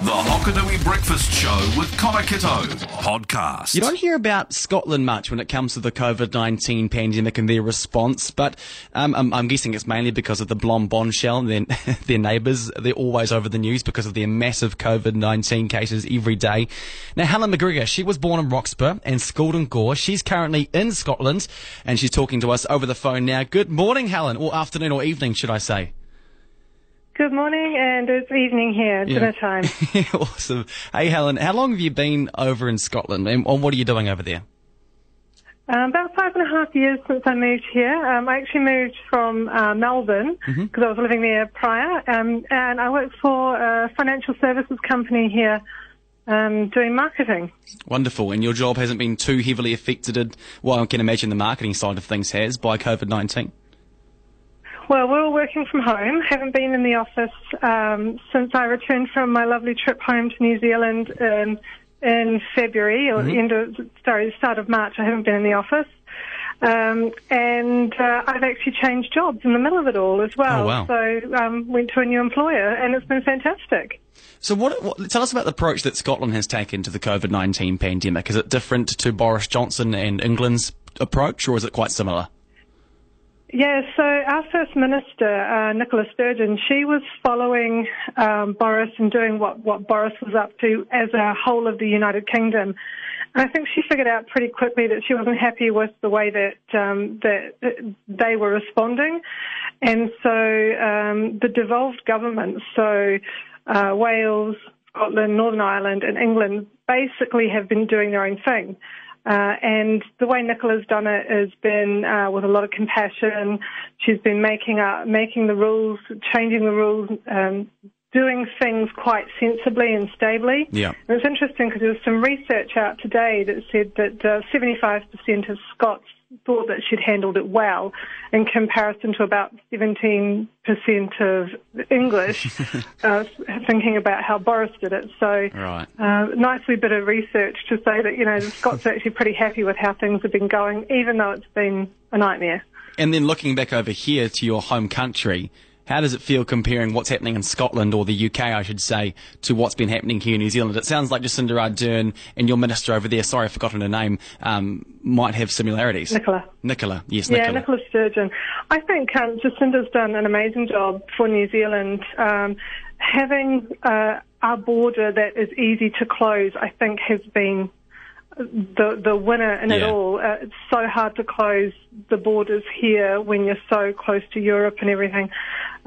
The Hokonui Breakfast Show with Connor Kitto podcast. You don't hear about Scotland much when it comes to the COVID 19 pandemic and their response, but um, I'm, I'm, guessing it's mainly because of the Blonde bombshell and their, their neighbours. They're always over the news because of their massive COVID 19 cases every day. Now, Helen McGregor, she was born in Roxburgh and schooled in Gore. She's currently in Scotland and she's talking to us over the phone now. Good morning, Helen, or afternoon or evening, should I say? Good morning, and it's evening here, yeah. dinner time. awesome. Hey, Helen, how long have you been over in Scotland, and what are you doing over there? Um, about five and a half years since I moved here. Um, I actually moved from uh, Melbourne because mm-hmm. I was living there prior, um, and I work for a financial services company here um, doing marketing. Wonderful. And your job hasn't been too heavily affected, well, I can imagine the marketing side of things has, by COVID 19? Well, we're working from home. Haven't been in the office um, since I returned from my lovely trip home to New Zealand in, in February or mm-hmm. end of sorry, start of March. I haven't been in the office. Um, and uh, I've actually changed jobs in the middle of it all as well. Oh, wow. So um, went to a new employer, and it's been fantastic. So, what, what, tell us about the approach that Scotland has taken to the COVID nineteen pandemic. Is it different to Boris Johnson and England's approach, or is it quite similar? Yeah, so our First Minister, uh, Nicola Sturgeon, she was following um, Boris and doing what, what Boris was up to as a whole of the United Kingdom. And I think she figured out pretty quickly that she wasn't happy with the way that um, that they were responding, and so um, the devolved governments, so uh, Wales, Scotland, Northern Ireland, and England, basically have been doing their own thing. Uh, and the way Nicola's done it has been uh, with a lot of compassion. She's been making up, making the rules, changing the rules, um, doing things quite sensibly and stably. Yeah. And it's interesting because there was some research out today that said that uh, 75% of Scots thought that she'd handled it well in comparison to about 17% of English uh, thinking about how Boris did it. So, right. uh, nice wee bit of research to say that, you know, the Scots are actually pretty happy with how things have been going, even though it's been a nightmare. And then looking back over here to your home country, how does it feel comparing what's happening in Scotland or the UK, I should say, to what's been happening here in New Zealand? It sounds like Jacinda Ardern and your minister over there, sorry, I've forgotten her name, um, might have similarities. Nicola. Nicola, yes, Nicola. Yeah, Nicola Sturgeon. I think um, Jacinda's done an amazing job for New Zealand. Um, having uh, our border that is easy to close, I think, has been the the winner in yeah. it all. Uh, it's so hard to close the borders here when you're so close to Europe and everything.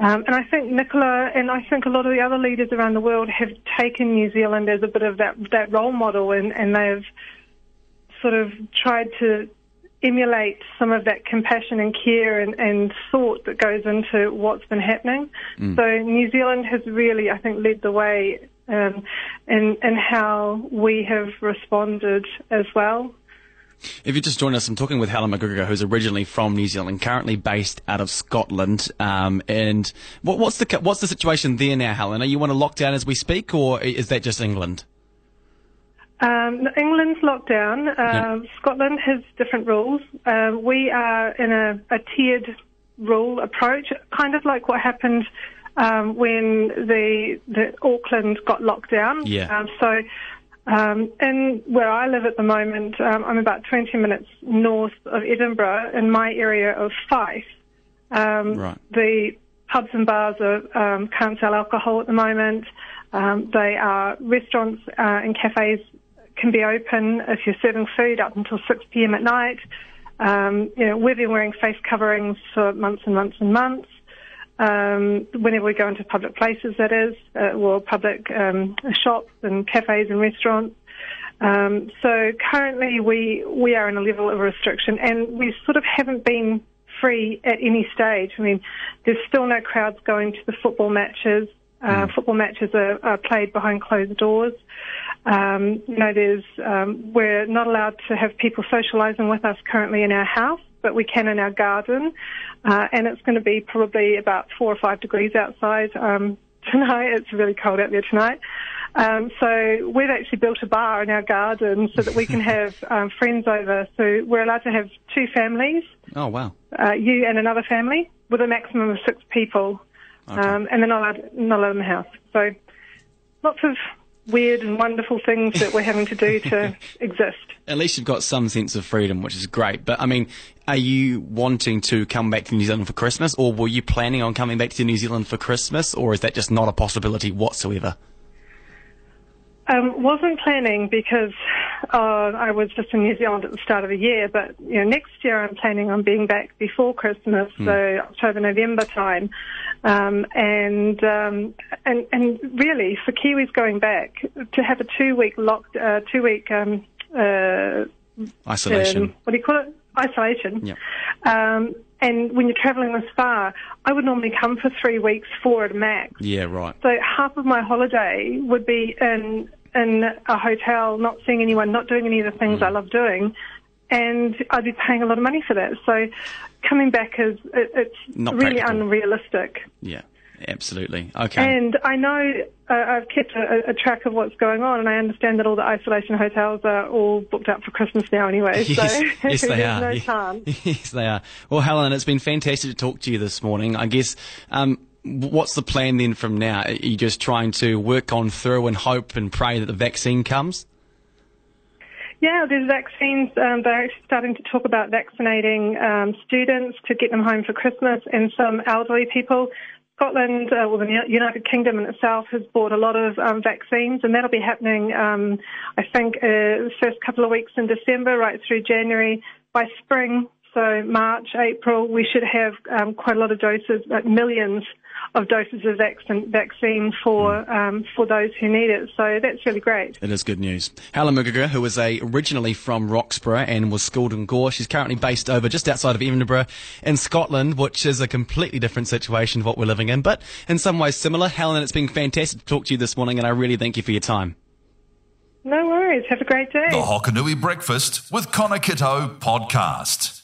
Um, and I think Nicola and I think a lot of the other leaders around the world have taken New Zealand as a bit of that that role model, and, and they've sort of tried to emulate some of that compassion and care and, and thought that goes into what's been happening. Mm. So New Zealand has really, I think, led the way um, in, in how we have responded as well. If you just join us, I'm talking with Helen McGregor, who's originally from New Zealand, currently based out of Scotland. Um, and what, what's the what's the situation there now, Helen? Are you on a lockdown as we speak, or is that just England? Um, England's lockdown. Uh, yep. Scotland has different rules. Uh, we are in a, a, tiered rule approach, kind of like what happened um, when the, the Auckland got locked down. Yeah. Um, so, um, in where I live at the moment, um, I'm about 20 minutes north of Edinburgh, in my area of Fife. Um, right. The pubs and bars are, um, can't sell alcohol at the moment. they are restaurants uh, and cafes can be open if you're serving food up until 6 p.m. at night. Um, you know, we've been wearing face coverings for months and months and months. Um, whenever we go into public places, that is, uh, or public um, shops and cafes and restaurants. Um, so currently, we we are in a level of restriction, and we sort of haven't been free at any stage. I mean, there's still no crowds going to the football matches. Uh, mm. Football matches are, are, played behind closed doors. Um, you know, there's um, we're not allowed to have people socialising with us currently in our house, but we can in our garden, uh, and it's going to be probably about four or five degrees outside um, tonight. It's really cold out there tonight. Um, so we've actually built a bar in our garden so that we can have um, friends over. So we're allowed to have two families. Oh wow! Uh, you and another family with a maximum of six people, okay. um, and they're not allowed, not allowed in the house. So lots of weird and wonderful things that we're having to do to exist. At least you've got some sense of freedom, which is great. But I mean, are you wanting to come back to New Zealand for Christmas, or were you planning on coming back to New Zealand for Christmas, or is that just not a possibility whatsoever? Um, wasn't planning because uh, I was just in New Zealand at the start of the year, but you know, next year I'm planning on being back before Christmas, mm. so October, November time, um, and um, and and really for Kiwis going back to have a two week locked, uh, two week um, uh, isolation. Um, what do you call it? Isolation. Yep. Um, and when you're travelling this far, I would normally come for three weeks, four at max. Yeah, right. So half of my holiday would be in in a hotel, not seeing anyone, not doing any of the things mm. I love doing, and I'd be paying a lot of money for that. So coming back is it, it's not really practical. unrealistic. Yeah. Absolutely. Okay. And I know uh, I've kept a, a, track of what's going on, and I understand that all the isolation hotels are all booked up for Christmas now anyway. yes, so yes, they are. no chance. Yes, they are. Well, Helen, it's been fantastic to talk to you this morning. I guess. Um, what's the plan then from now? Are you just trying to work on through and hope and pray that the vaccine comes? Yeah, there's vaccines. Um, they're actually starting to talk about vaccinating um, students to get them home for Christmas and some elderly people. Scotland, uh, well, the United Kingdom in itself has bought a lot of um, vaccines, and that'll be happening, um, I think, uh, the first couple of weeks in December, right through January. By spring, so March, April, we should have um, quite a lot of doses, like millions of doses of vaccine, vaccine for mm. um, for those who need it. So that's really great. It is good news. Helen McGregor, who is a, originally from Roxburgh and was schooled in Gore, she's currently based over just outside of Edinburgh in Scotland, which is a completely different situation to what we're living in, but in some ways similar. Helen, it's been fantastic to talk to you this morning, and I really thank you for your time. No worries. Have a great day. The Hokonui Breakfast with Connor Kitto podcast.